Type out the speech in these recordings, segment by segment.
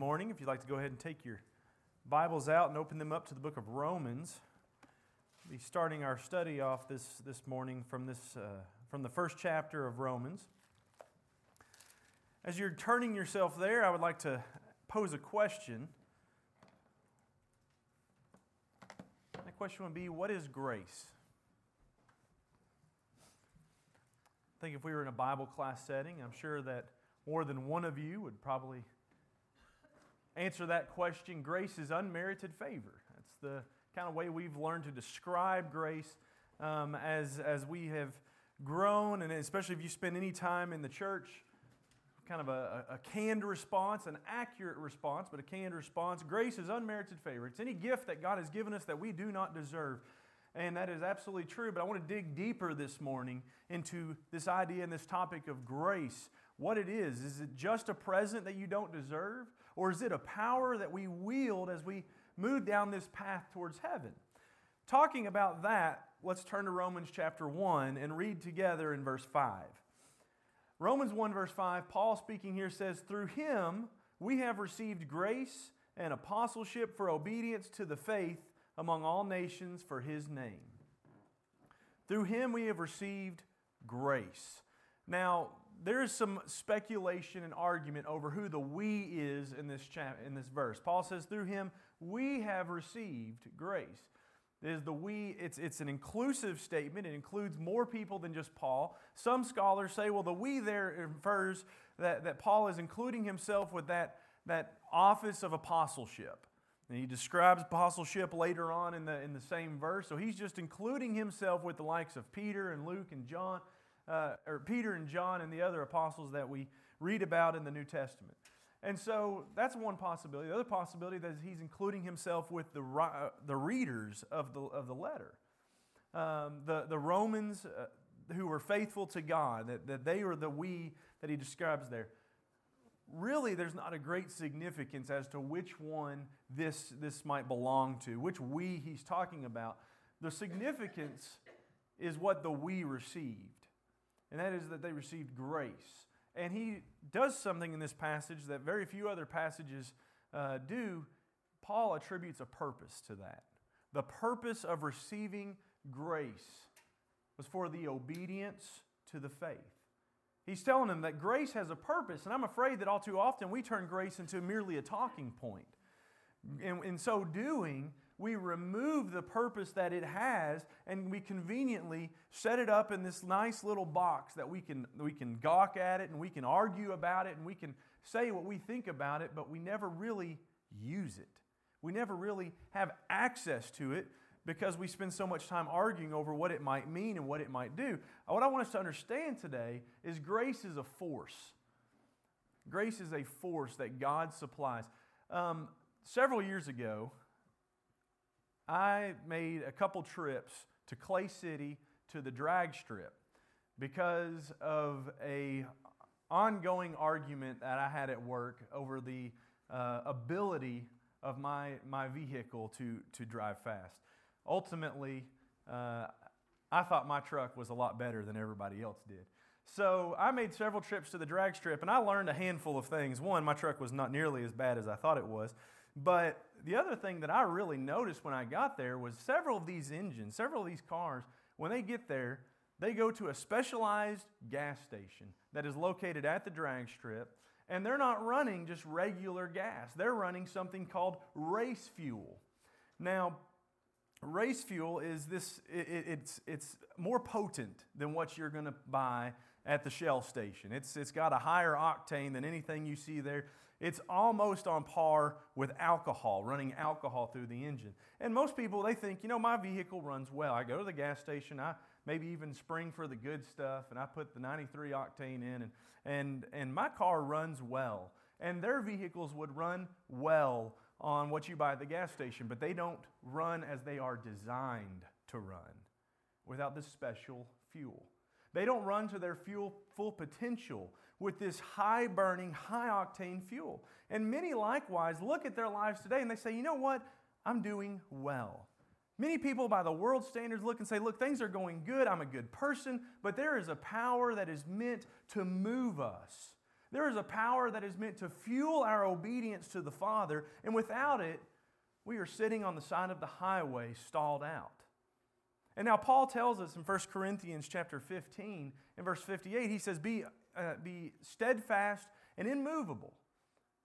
morning. If you'd like to go ahead and take your Bibles out and open them up to the book of Romans, we'll be starting our study off this, this morning from, this, uh, from the first chapter of Romans. As you're turning yourself there, I would like to pose a question. That question would be What is grace? I think if we were in a Bible class setting, I'm sure that more than one of you would probably answer that question grace is unmerited favor. That's the kind of way we've learned to describe grace um, as, as we have grown, and especially if you spend any time in the church, kind of a, a canned response, an accurate response, but a canned response. Grace is unmerited favor. It's any gift that God has given us that we do not deserve. And that is absolutely true, but I want to dig deeper this morning into this idea and this topic of grace. What it is. Is it just a present that you don't deserve? Or is it a power that we wield as we move down this path towards heaven? Talking about that, let's turn to Romans chapter 1 and read together in verse 5. Romans 1, verse 5, Paul speaking here says, Through him we have received grace and apostleship for obedience to the faith among all nations for his name. Through him we have received grace. Now, there is some speculation and argument over who the we is in this, chap- in this verse. Paul says, through him we have received grace. Is the we, it's, it's an inclusive statement. It includes more people than just Paul. Some scholars say, well, the we there infers that, that Paul is including himself with that, that office of apostleship. And he describes apostleship later on in the, in the same verse. So he's just including himself with the likes of Peter and Luke and John uh, or Peter and John and the other apostles that we read about in the New Testament. And so that's one possibility. The other possibility is he's including himself with the, uh, the readers of the, of the letter. Um, the, the Romans uh, who were faithful to God, that, that they are the we that he describes there. Really, there's not a great significance as to which one this, this might belong to, which we he's talking about. The significance is what the we received and that is that they received grace. And he does something in this passage that very few other passages uh, do. Paul attributes a purpose to that. The purpose of receiving grace was for the obedience to the faith. He's telling them that grace has a purpose, and I'm afraid that all too often we turn grace into merely a talking point. In, in so doing, we remove the purpose that it has and we conveniently set it up in this nice little box that we can, we can gawk at it and we can argue about it and we can say what we think about it, but we never really use it. We never really have access to it because we spend so much time arguing over what it might mean and what it might do. What I want us to understand today is grace is a force. Grace is a force that God supplies. Um, several years ago, I made a couple trips to Clay City to the drag strip because of a ongoing argument that I had at work over the uh, ability of my, my vehicle to, to drive fast. Ultimately, uh, I thought my truck was a lot better than everybody else did. So I made several trips to the drag strip and I learned a handful of things. One, my truck was not nearly as bad as I thought it was. But the other thing that I really noticed when I got there was several of these engines, several of these cars, when they get there, they go to a specialized gas station that is located at the drag strip, and they're not running just regular gas. They're running something called race fuel. Now, race fuel is this, it, it's, it's more potent than what you're going to buy at the Shell station. It's, it's got a higher octane than anything you see there. It's almost on par with alcohol, running alcohol through the engine. And most people, they think, you know, my vehicle runs well. I go to the gas station, I maybe even spring for the good stuff, and I put the 93 octane in, and, and, and my car runs well. And their vehicles would run well on what you buy at the gas station, but they don't run as they are designed to run without this special fuel. They don't run to their fuel full potential with this high burning, high octane fuel. And many likewise look at their lives today and they say, you know what? I'm doing well. Many people, by the world standards, look and say, look, things are going good. I'm a good person. But there is a power that is meant to move us, There is a power that is meant to fuel our obedience to the Father, and without it, we are sitting on the side of the highway stalled out. And now Paul tells us in 1 Corinthians chapter 15 in verse 58, he says, Be, uh, be steadfast and immovable.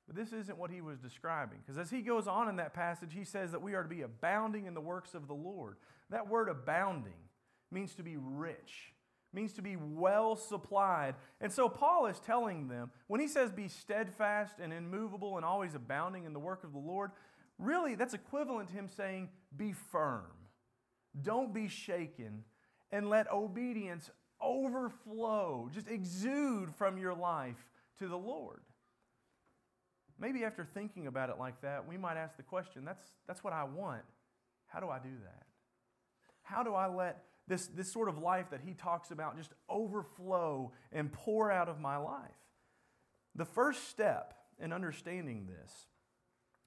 But this isn't what he was describing. Because as he goes on in that passage, he says that we are to be abounding in the works of the Lord. That word abounding means to be rich, means to be well supplied. And so Paul is telling them, when he says be steadfast and immovable and always abounding in the work of the Lord, really that's equivalent to him saying, be firm, don't be shaken, and let obedience overflow, just exude from your life to the Lord. Maybe after thinking about it like that, we might ask the question that's, that's what I want. How do I do that? How do I let this, this sort of life that he talks about just overflow and pour out of my life? The first step in understanding this,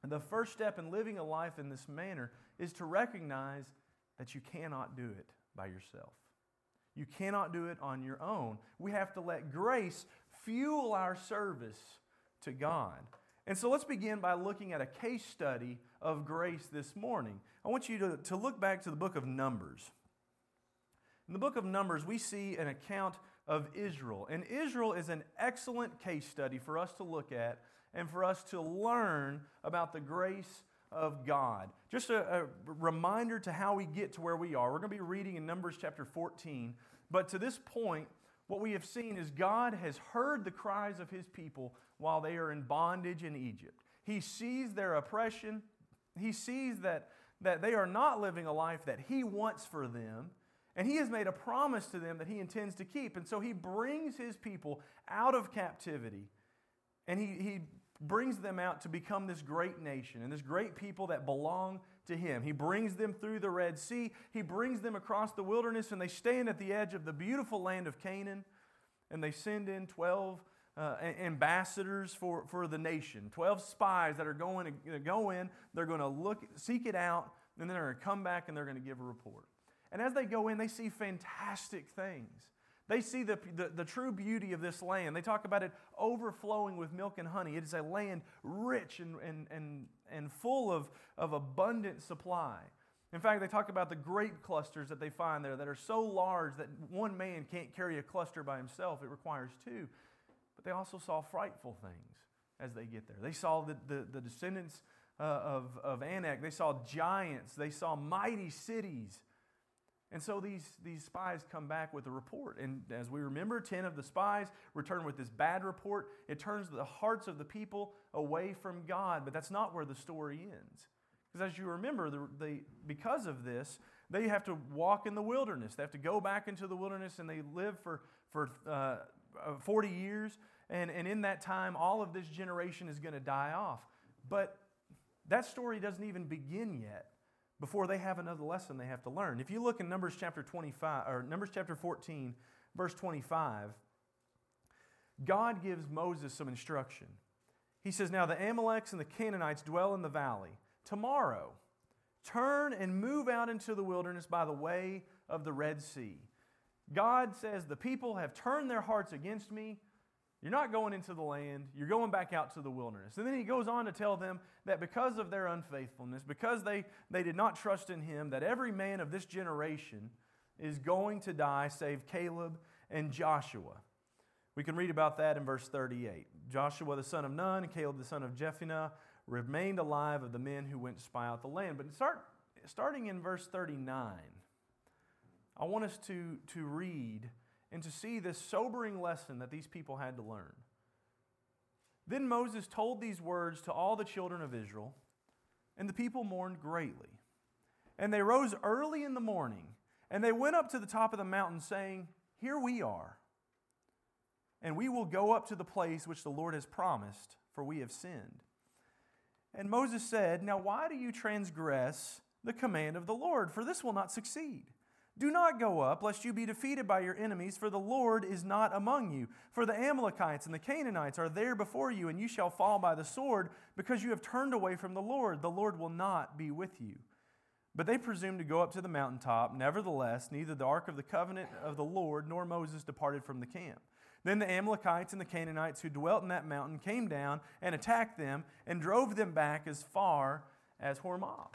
the first step in living a life in this manner, is to recognize that you cannot do it by yourself. You cannot do it on your own. We have to let grace fuel our service to God. And so let's begin by looking at a case study of grace this morning. I want you to, to look back to the book of Numbers. In the book of Numbers, we see an account of Israel. And Israel is an excellent case study for us to look at and for us to learn about the grace of God. Just a, a, reminder to how we get to where we are. We're going to be reading in Numbers chapter 14. But to this point, what we have seen is God has heard the cries of his people while they are in bondage in Egypt. He sees their oppression. He sees that, that they are not living a life that he wants for them. And he has made a promise to them that he intends to keep. And so he brings his people out of captivity. And he, he brings them out to become this great nation and this great people that belong to him. He brings them through the Red Sea. He brings them across the wilderness, and they stand at the edge of the beautiful land of Canaan. And they send in 12 uh, ambassadors for, for the nation, 12 spies that are going to go in, they're going to look, seek it out, and then they're going to come back and they're going to give a report. And as they go in, they see fantastic things. They see the, the, the, true beauty of this land. They talk about it overflowing with milk and honey. It is a land rich and, and, and, and full of, of abundant supply. In fact, they talk about the grape clusters that they find there that are so large that one man can't carry a cluster by himself, it requires two. But they also saw frightful things as they get there. They saw the, the, the descendants uh, of, of Anak, they saw giants, they saw mighty cities. And so these, these spies come back with a report. And as we remember, 10 of the spies return with this bad report. It turns the hearts of the people away from God, but that's not where the story ends. Because as you remember, the, because of this, they have to walk in the wilderness. They have to go back into the wilderness and they live for, for uh, uh, 40 years, and, and in that time, all of this generation is going to die off. But that story doesn't even begin yet before they have another lesson they have to learn. If you look in Numbers chapter 25 or Numbers chapter 14, verse 25, God gives Moses some instruction. He says, Now the Amaleks and the Canaanites dwell in the valley. Tomorrow, turn and move out into the wilderness by the way of the Red Sea. God says, The people have turned their hearts against me. You're not going into the land, you're going back out to the wilderness. And then he goes on to tell them that because of their unfaithfulness, because they, they did not trust in him, that every man of this generation is going to die, save Caleb and Joshua. We can read about that in verse 38. Joshua the son of Nun and Caleb the son of Jephunneh remained alive of the men who went to spy out the land. But start, starting in verse 39, I want us to, to read and to see this sobering lesson that these people had to learn. Then Moses told these words to all the children of Israel, and the people mourned greatly. And they rose early in the morning, and they went up to the top of the mountain, saying, Here we are, and we will go up to the place which the Lord has promised, for we have sinned. And Moses said, Now why do you transgress the command of the Lord? For this will not succeed. Do not go up, lest you be defeated by your enemies, for the Lord is not among you. For the Amalekites and the Canaanites are there before you, and you shall fall by the sword, because you have turned away from the Lord. The Lord will not be with you. But they presumed to go up to the mountaintop. Nevertheless, neither the ark of the covenant of the Lord nor Moses departed from the camp. Then the Amalekites and the Canaanites who dwelt in that mountain came down and attacked them and drove them back as far as Hormah.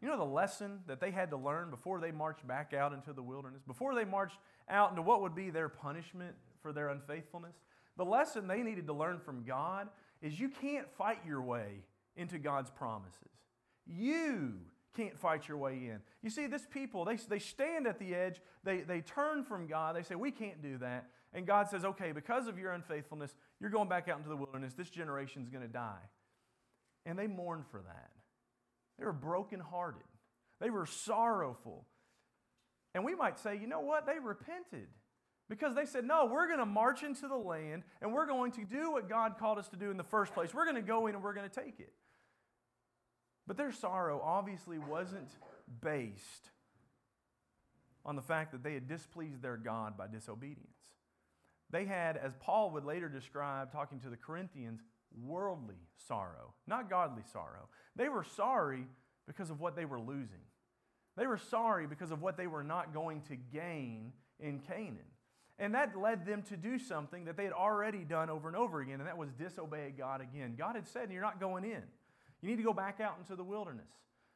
You know the lesson that they had to learn before they marched back out into the wilderness, before they marched out into what would be their punishment for their unfaithfulness? The lesson they needed to learn from God is you can't fight your way into God's promises. You can't fight your way in. You see, this people, they, they stand at the edge, they, they turn from God, they say, We can't do that. And God says, Okay, because of your unfaithfulness, you're going back out into the wilderness. This generation's going to die. And they mourn for that. They were brokenhearted, they were sorrowful. And we might say, You know what? They repented. Because they said, No, we're going to march into the land and we're going to do what God called us to do in the first place. We're going to go in and we're going to take it. But their sorrow obviously wasn't based on the fact that they had displeased their God by disobedience. They had, as Paul would later describe, talking to the Corinthians, worldly sorrow, not godly sorrow. They were sorry because of what they were losing. They were sorry because of what they were not going to gain in Canaan. And that led them to do something that they had already done over and over again, and that was disobey God again. God had said, You're not going in. You need to go back out into the wilderness.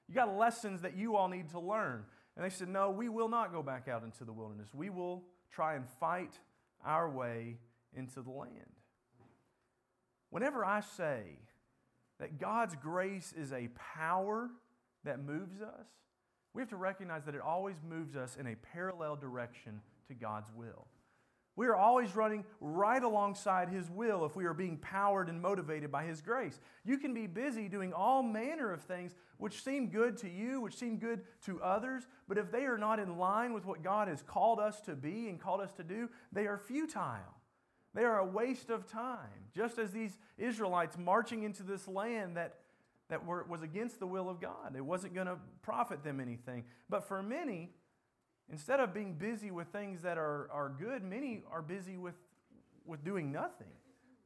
You got lessons that you all need to learn. And they said, No, we will not go back out into the wilderness. We will try and fight our way into the land. Whenever I say that God's grace is a power that moves us, we have to recognize that it always moves us in a parallel direction to God's will. We are always running right alongside His will if we are being powered and motivated by His grace. You can be busy doing all manner of things which seem good to you, which seem good to others, but if they are not in line with what God has called us to be and called us to do, they are futile. They are a waste of time. Just as these Israelites marching into this land that, that were, was against the will of God, it wasn't going to profit them anything. But for many, Instead of being busy with things that are, are good, many are busy with, with doing nothing.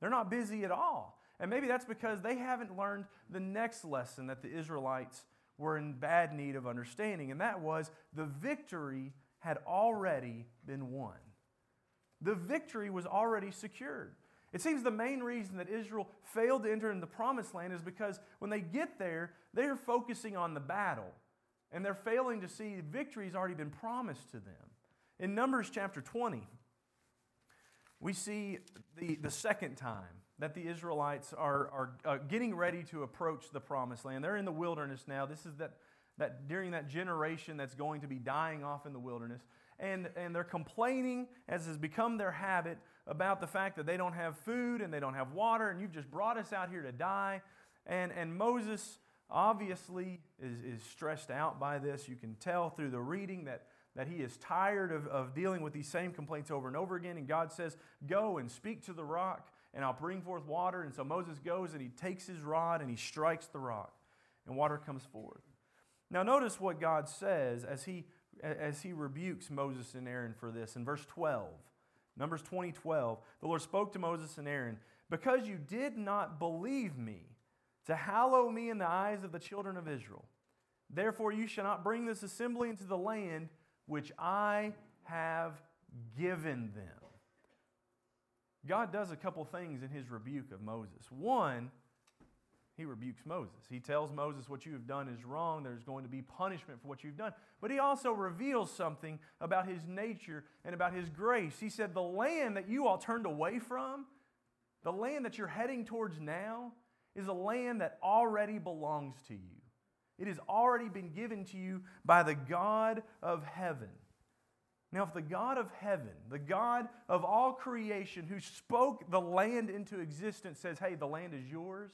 They're not busy at all. And maybe that's because they haven't learned the next lesson that the Israelites were in bad need of understanding, and that was the victory had already been won. The victory was already secured. It seems the main reason that Israel failed to enter into the promised land is because when they get there, they are focusing on the battle and they're failing to see victory has already been promised to them. In Numbers chapter 20, we see the, the second time that the Israelites are, are uh, getting ready to approach the promised land. They're in the wilderness now. This is that, that during that generation that's going to be dying off in the wilderness. And, and they're complaining, as has become their habit, about the fact that they don't have food and they don't have water, and you've just brought us out here to die. And, and Moses obviously is, is stressed out by this. You can tell through the reading that, that he is tired of, of dealing with these same complaints over and over again. And God says, Go and speak to the rock, and I'll bring forth water. And so Moses goes and he takes his rod and he strikes the rock, and water comes forth. Now, notice what God says as he, as he rebukes Moses and Aaron for this in verse 12. Numbers 20 12. The Lord spoke to Moses and Aaron, Because you did not believe me to hallow me in the eyes of the children of Israel. Therefore, you shall not bring this assembly into the land which I have given them. God does a couple things in his rebuke of Moses. One, he rebukes Moses. He tells Moses what you have done is wrong. There's going to be punishment for what you've done. But he also reveals something about his nature and about his grace. He said, The land that you all turned away from, the land that you're heading towards now, is a land that already belongs to you. It has already been given to you by the God of heaven. Now, if the God of heaven, the God of all creation who spoke the land into existence says, hey, the land is yours,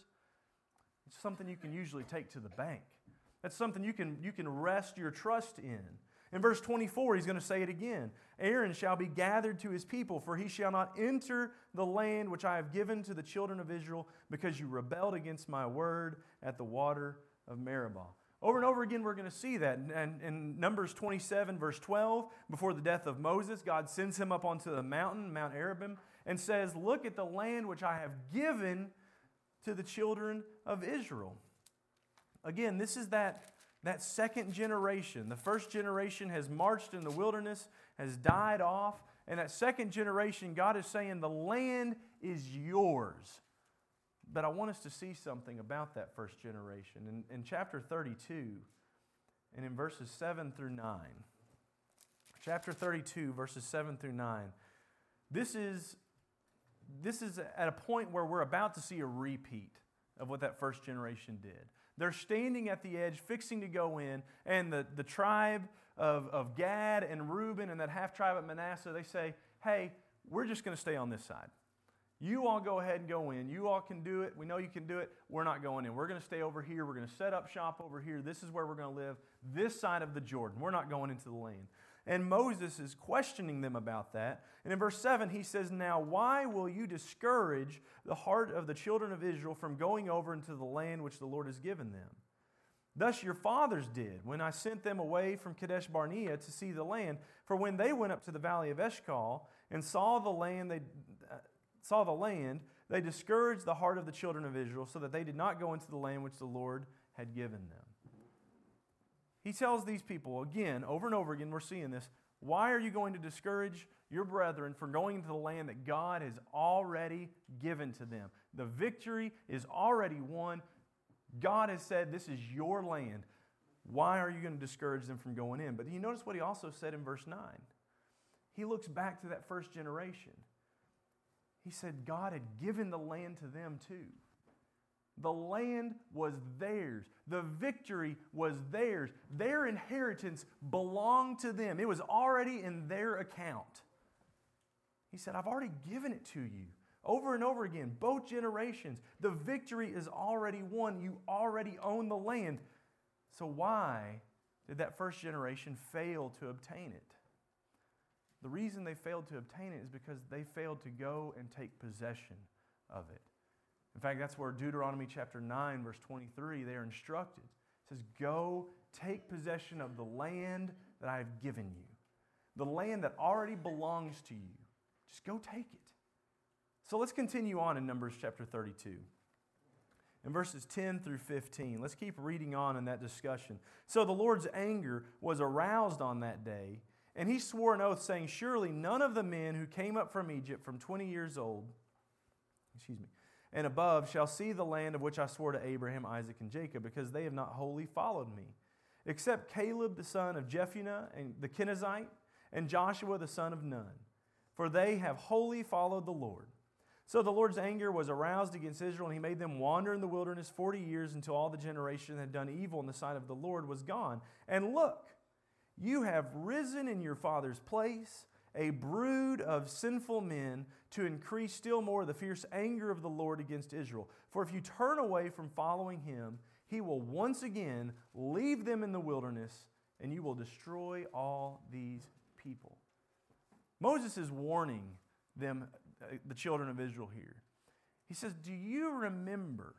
it's something you can usually take to the bank. That's something you can, you can rest your trust in. In verse 24, he's going to say it again Aaron shall be gathered to his people, for he shall not enter the land which I have given to the children of Israel, because you rebelled against my word at the water of Meribah. Over and over again, we're going to see that. And in Numbers 27, verse 12, before the death of Moses, God sends him up onto the mountain, Mount Arabim, and says, Look at the land which I have given to the children of Israel. Again, this is that that second generation. The first generation has marched in the wilderness, has died off, And that second generation, God is saying, the land is yours. But I want us to see something about that first generation. In, in chapter 32, and in verses 7 through 9, chapter 32, verses 7 through 9, this is, this is at a point where we're about to see a repeat of what that first generation did. They're standing at the edge, fixing to go in, and the, the tribe of, of Gad and Reuben and that half tribe of Manasseh, they say, hey, we're just going to stay on this side. You all go ahead and go in. You all can do it. We know you can do it. We're not going in. We're going to stay over here. We're going to set up shop over here. This is where we're going to live, this side of the Jordan. We're not going into the land. And Moses is questioning them about that. And in verse 7, he says, Now, why will you discourage the heart of the children of Israel from going over into the land which the Lord has given them? Thus your fathers did when I sent them away from Kadesh Barnea to see the land. For when they went up to the valley of Eshcol and saw the land, they uh, saw the land, they discouraged the heart of the children of Israel, so that they did not go into the land which the Lord had given them. He tells these people again, over and over again, we're seeing this. Why are you going to discourage your brethren from going into the land that God has already given to them? The victory is already won. God has said, This is your land. Why are you going to discourage them from going in? But you notice what he also said in verse 9. He looks back to that first generation. He said God had given the land to them too. The land was theirs. The victory was theirs. Their inheritance belonged to them. It was already in their account. He said, I've already given it to you. Over and over again, both generations. The victory is already won. You already own the land. So, why did that first generation fail to obtain it? The reason they failed to obtain it is because they failed to go and take possession of it. In fact, that's where Deuteronomy chapter 9, verse 23, they are instructed. It says, Go take possession of the land that I have given you, the land that already belongs to you. Just go take it. So let's continue on in Numbers chapter 32. In verses 10 through 15, let's keep reading on in that discussion. So the Lord's anger was aroused on that day, and he swore an oath, saying, Surely none of the men who came up from Egypt from 20 years old, excuse me, and above shall see the land of which I swore to Abraham, Isaac, and Jacob, because they have not wholly followed me, except Caleb the son of Jephunneh and the Kenizzite, and Joshua the son of Nun, for they have wholly followed the Lord. So the Lord's anger was aroused against Israel, and he made them wander in the wilderness 40 years until all the generation that had done evil in the sight of the Lord was gone. And look, you have risen in your father's place, a brood of sinful men, to increase still more the fierce anger of the Lord against Israel. For if you turn away from following him, he will once again leave them in the wilderness, and you will destroy all these people. Moses is warning them uh, the children of Israel here. He says, Do you remember?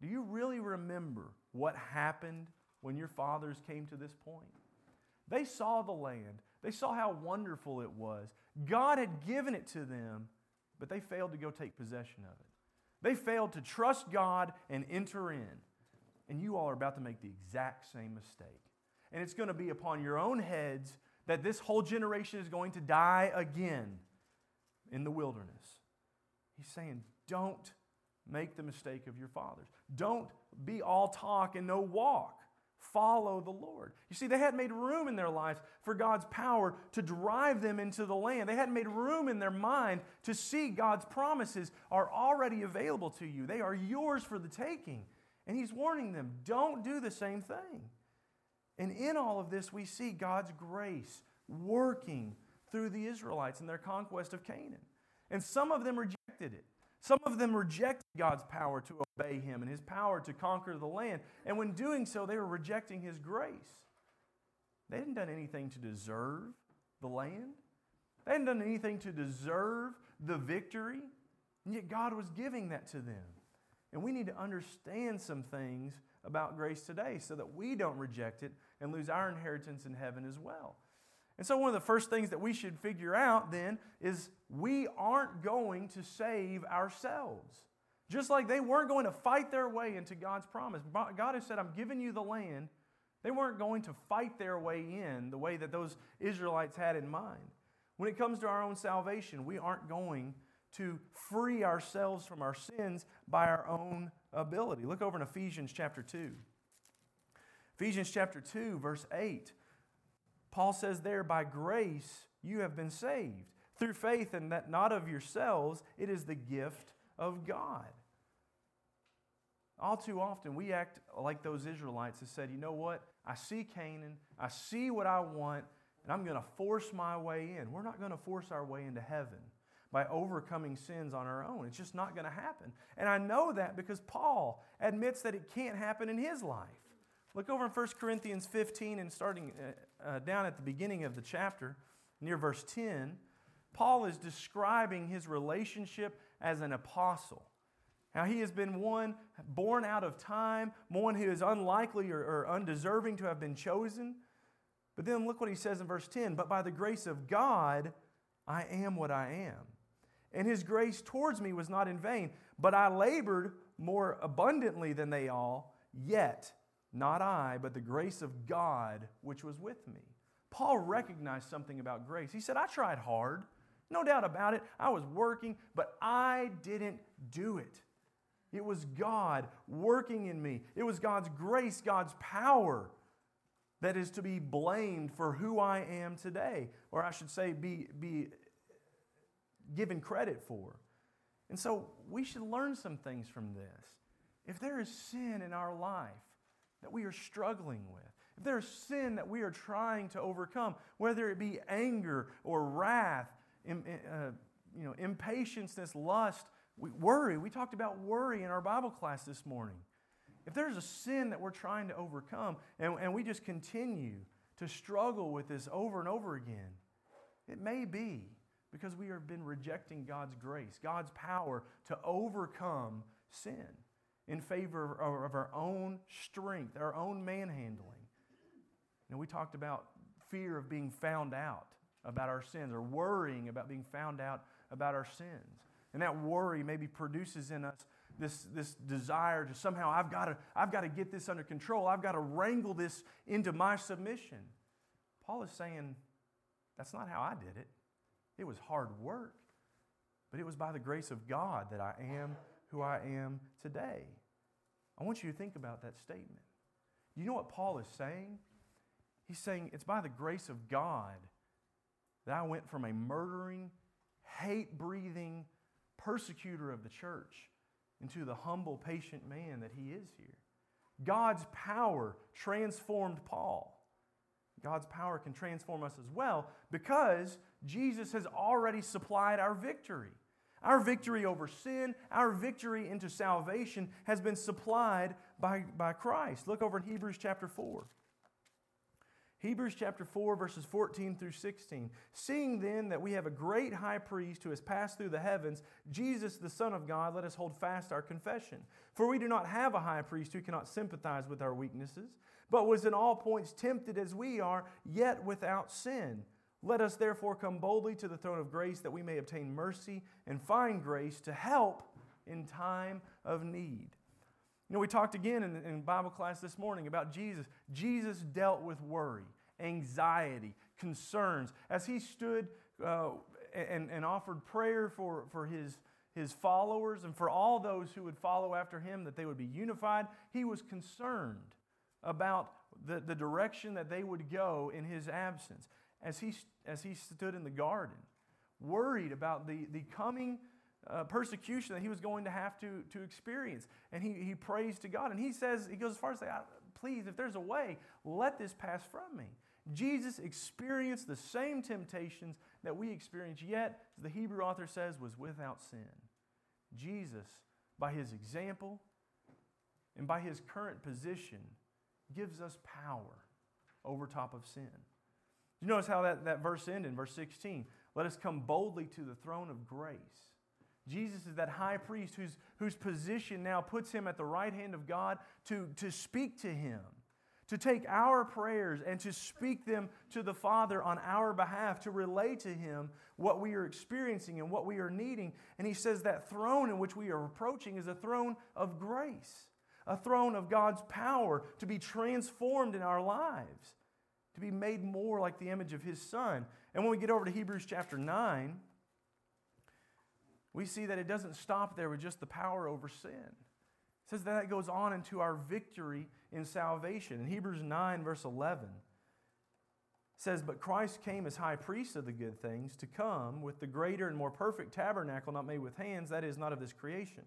Do you really remember what happened when your fathers came to this point? They saw the land, they saw how wonderful it was. God had given it to them, but they failed to go take possession of it. They failed to trust God and enter in. And you all are about to make the exact same mistake. And it's going to be upon your own heads that this whole generation is going to die again in the wilderness. He's saying, don't make the mistake of your fathers. Don't be all talk and no walk. Follow the Lord. You see, they hadn't made room in their lives for God's power to drive them into the land. They hadn't made room in their mind to see God's promises are already available to you. They are yours for the taking. And He's warning them don't do the same thing. And in all of this, we see God's grace working through the Israelites in their conquest of Canaan. And some of them rejected it. Some of them rejected God's power to obey Him and His power to conquer the land. And when doing so, they were rejecting His grace. They hadn't done anything to deserve the land, they hadn't done anything to deserve the victory. And yet God was giving that to them. And we need to understand some things about grace today so that we don't reject it and lose our inheritance in heaven as well. And so, one of the first things that we should figure out then is we aren't going to save ourselves. Just like they weren't going to fight their way into God's promise. God has said, I'm giving you the land. They weren't going to fight their way in the way that those Israelites had in mind. When it comes to our own salvation, we aren't going to free ourselves from our sins by our own ability. Look over in Ephesians chapter 2. Ephesians chapter 2, verse 8. Paul says there, By grace you have been saved through faith, and that not of yourselves, it is the gift of God. All too often, we act like those Israelites that said, You know what? I see Canaan, I see what I want, and I'm going to force my way in. We're not going to force our way into heaven by overcoming sins on our own. It's just not going to happen. And I know that because Paul admits that it can't happen in his life. Look over in 1 Corinthians 15 and starting uh, uh, down at the beginning of the chapter, near verse 10, Paul is describing his relationship as an apostle. How he has been one born out of time, one who is unlikely or, or undeserving to have been chosen. But then look what he says in verse 10 But by the grace of God, I am what I am. And his grace towards me was not in vain, but I labored more abundantly than they all, yet not I, but the grace of God which was with me. Paul recognized something about grace. He said, I tried hard, no doubt about it. I was working, but I didn't do it. It was God working in me. It was God's grace, God's power that is to be blamed for who I am today, or I should say, be, be given credit for. And so we should learn some things from this. If there is sin in our life that we are struggling with, if there is sin that we are trying to overcome, whether it be anger or wrath, uh, you know, impatience, lust, we worry. We talked about worry in our Bible class this morning. If there's a sin that we're trying to overcome and, and we just continue to struggle with this over and over again, it may be because we have been rejecting God's grace, God's power to overcome sin in favor of our own strength, our own manhandling. And we talked about fear of being found out about our sins or worrying about being found out about our sins. And that worry maybe produces in us this, this desire to somehow, I've got to, I've got to get this under control. I've got to wrangle this into my submission. Paul is saying, that's not how I did it. It was hard work, but it was by the grace of God that I am who I am today. I want you to think about that statement. You know what Paul is saying? He's saying it's by the grace of God that I went from a murdering, hate breathing persecutor of the church into the humble, patient man that he is here. God's power transformed Paul. God's power can transform us as well because Jesus has already supplied our victory. Our victory over sin, our victory into salvation has been supplied by, by Christ. Look over in Hebrews chapter 4. Hebrews chapter 4, verses 14 through 16. Seeing then that we have a great high priest who has passed through the heavens, Jesus, the Son of God, let us hold fast our confession. For we do not have a high priest who cannot sympathize with our weaknesses, but was in all points tempted as we are, yet without sin. Let us therefore come boldly to the throne of grace that we may obtain mercy and find grace to help in time of need. You know, we talked again in, in Bible class this morning about Jesus. Jesus dealt with worry, anxiety, concerns. As he stood uh, and, and offered prayer for, for his, his followers and for all those who would follow after him, that they would be unified, he was concerned about the, the direction that they would go in his absence. As he, as he stood in the garden, worried about the, the coming uh, persecution that he was going to have to, to experience. And he, he prays to God. And he says, he goes as far as to say, please, if there's a way, let this pass from me. Jesus experienced the same temptations that we experience, yet, the Hebrew author says, was without sin. Jesus, by his example and by his current position, gives us power over top of sin. You notice how that, that verse ended verse 16. Let us come boldly to the throne of grace Jesus is that high priest whose, whose position now puts him at the right hand of God to, to speak to him, to take our prayers and to speak them to the Father on our behalf, to relay to him what we are experiencing and what we are needing. And he says that throne in which we are approaching is a throne of grace, a throne of God's power to be transformed in our lives. To be made more like the image of his son. And when we get over to Hebrews chapter 9, we see that it doesn't stop there with just the power over sin. It says that it goes on into our victory in salvation. In Hebrews 9, verse 11, says, But Christ came as high priest of the good things to come with the greater and more perfect tabernacle not made with hands, that is, not of this creation.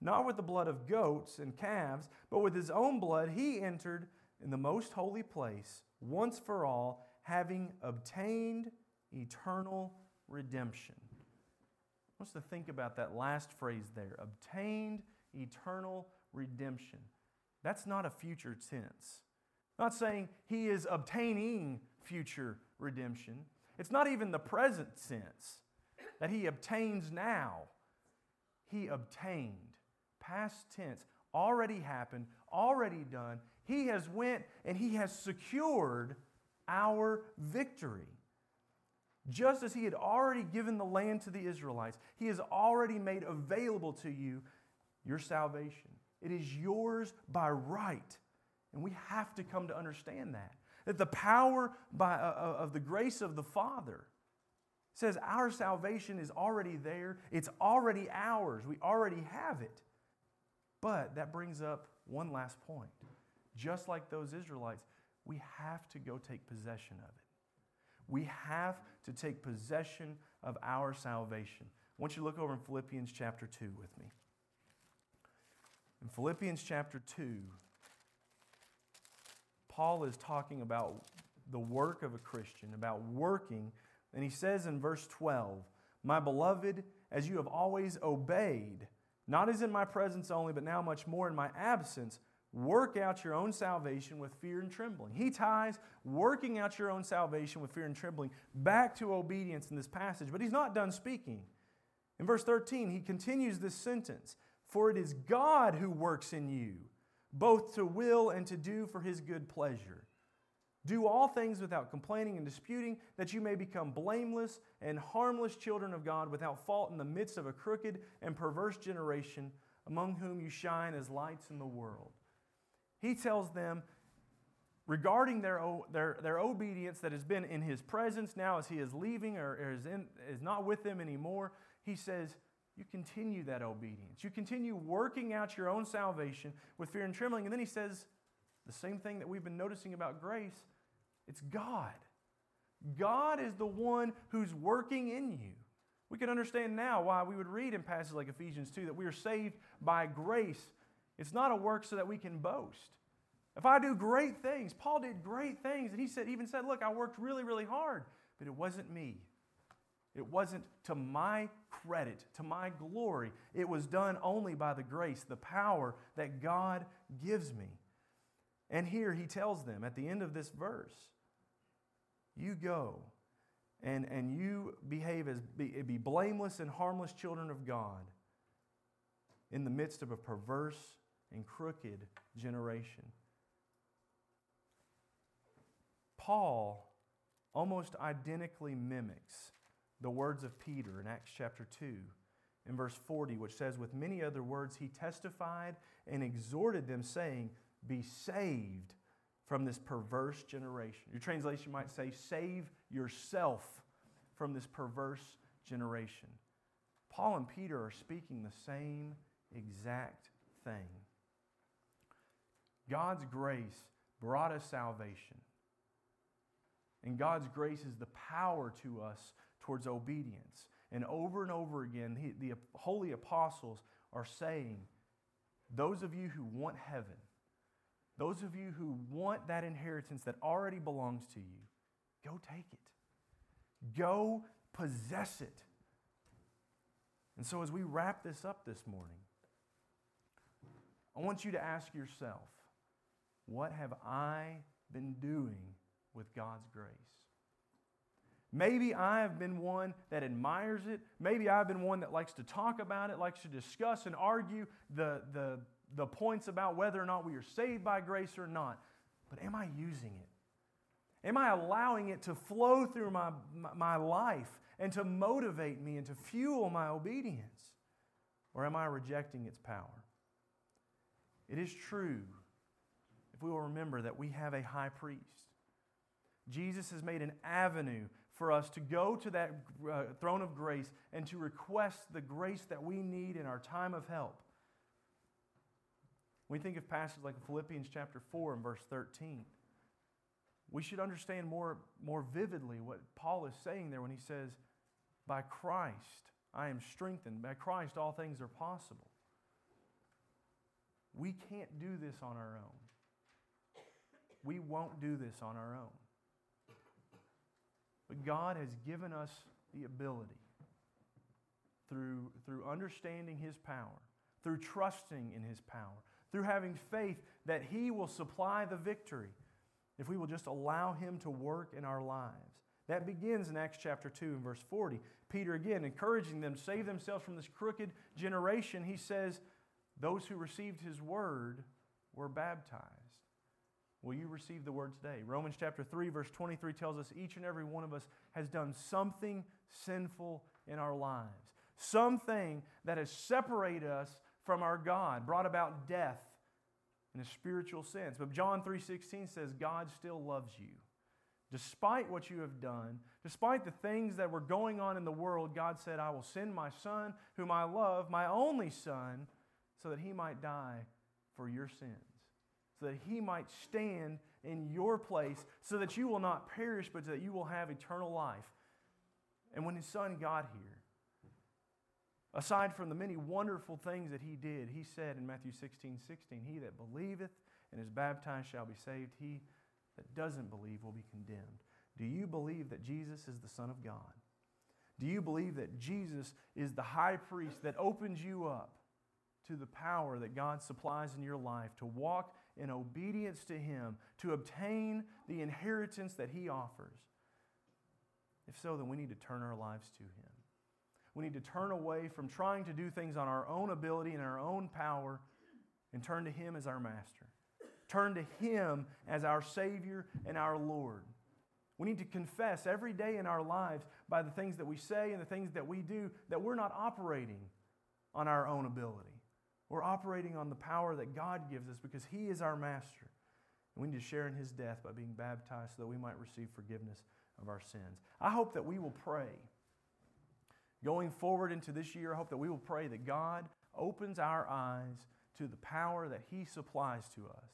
Not with the blood of goats and calves, but with his own blood he entered in the most holy place once for all, having obtained eternal redemption. I want us to think about that last phrase there obtained eternal redemption. That's not a future tense. not saying he is obtaining future redemption. It's not even the present sense that he obtains now. He obtained. Past tense. Already happened, already done. He has went and he has secured our victory. Just as he had already given the land to the Israelites, he has already made available to you your salvation. It is yours by right. And we have to come to understand that. That the power by, uh, uh, of the grace of the Father says our salvation is already there, it's already ours, we already have it. But that brings up one last point. Just like those Israelites, we have to go take possession of it. We have to take possession of our salvation. I want you to look over in Philippians chapter 2 with me. In Philippians chapter 2, Paul is talking about the work of a Christian, about working, and he says in verse 12, My beloved, as you have always obeyed, not as in my presence only, but now much more in my absence, work out your own salvation with fear and trembling. He ties working out your own salvation with fear and trembling back to obedience in this passage, but he's not done speaking. In verse 13, he continues this sentence For it is God who works in you, both to will and to do for his good pleasure. Do all things without complaining and disputing, that you may become blameless and harmless children of God without fault in the midst of a crooked and perverse generation, among whom you shine as lights in the world he tells them regarding their, their, their obedience that has been in his presence now as he is leaving or is, in, is not with them anymore, he says, You continue that obedience. You continue working out your own salvation with fear and trembling. And then he says, the same thing that we've been noticing about grace it's God. God is the one who's working in you. We can understand now why we would read in passages like Ephesians 2 that we are saved by grace it's not a work so that we can boast. If I do great things, Paul did great things, and he said, even said, Look, I worked really, really hard, but it wasn't me. It wasn't to my credit, to my glory. It was done only by the grace, the power that God gives me. And here he tells them at the end of this verse, You go and, and you behave as be, be blameless and harmless children of God in the midst of a perverse and crooked generation. Paul almost identically mimics the words of Peter in Acts chapter 2 in verse 40, which says, With many other words, he testified and exhorted them, saying, Be saved from this perverse generation. Your translation might say, Save yourself from this perverse generation. Paul and Peter are speaking the same exact thing. God's grace brought us salvation. And God's grace is the power to us towards obedience. And over and over again, he, the holy apostles are saying, those of you who want heaven, those of you who want that inheritance that already belongs to you, go take it. Go possess it. And so, as we wrap this up this morning, I want you to ask yourself what have I been doing with God's grace? Maybe I have been one that admires it. Maybe I've been one that likes to talk about it, likes to discuss and argue the, the, the points about whether or not we are saved by grace or not. But am I using it? Am I allowing it to flow through my, my, my life and to motivate me and to fuel my obedience? Or am I rejecting its power? It is true if we will remember that we have a high priest Jesus has made an avenue for us to go to that uh, throne of grace and to request the grace that we need in our time of help. When we think of passages like Philippians chapter 4 and verse 13, we should understand more, more vividly what Paul is saying there when he says, By Christ I am strengthened. By Christ all things are possible. We can't do this on our own. We won't do this on our own. But God has given us the ability through, through understanding His power, through trusting in His power, through having faith that He will supply the victory if we will just allow Him to work in our lives. That begins in Acts chapter 2 and verse 40. Peter, again, encouraging them to save themselves from this crooked generation, he says, Those who received His word were baptized. Will you receive the word today? Romans chapter 3, verse 23 tells us each and every one of us has done something sinful in our lives, something that has separated us from our God, brought about death in a spiritual sense. But John 3:16 says God still loves you. Despite what you have done, despite the things that were going on in the world, God said, I will send my son, whom I love, my only son, so that he might die for your sins so that he might stand in your place, so that you will not perish, but that you will have eternal life. And when his son got here, aside from the many wonderful things that he did, he said in Matthew 16 16, He that believeth and is baptized shall be saved, he that doesn't believe will be condemned. Do you believe that Jesus is the Son of God? Do you believe that Jesus is the high priest that opens you up to the power that God supplies in your life to walk in obedience to Him to obtain the inheritance that He offers? If so, then we need to turn our lives to Him. We need to turn away from trying to do things on our own ability and our own power and turn to Him as our master. Turn to Him as our Savior and our Lord. We need to confess every day in our lives by the things that we say and the things that we do that we're not operating on our own ability. We're operating on the power that God gives us because He is our master. And we need to share in His death by being baptized so that we might receive forgiveness of our sins. I hope that we will pray. Going forward into this year, I hope that we will pray that God opens our eyes to the power that He supplies to us.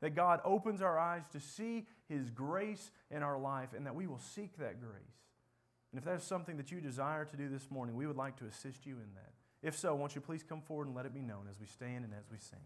That God opens our eyes to see His grace in our life and that we will seek that grace. And if that's something that you desire to do this morning, we would like to assist you in that. If so, won't you please come forward and let it be known as we stand and as we sing.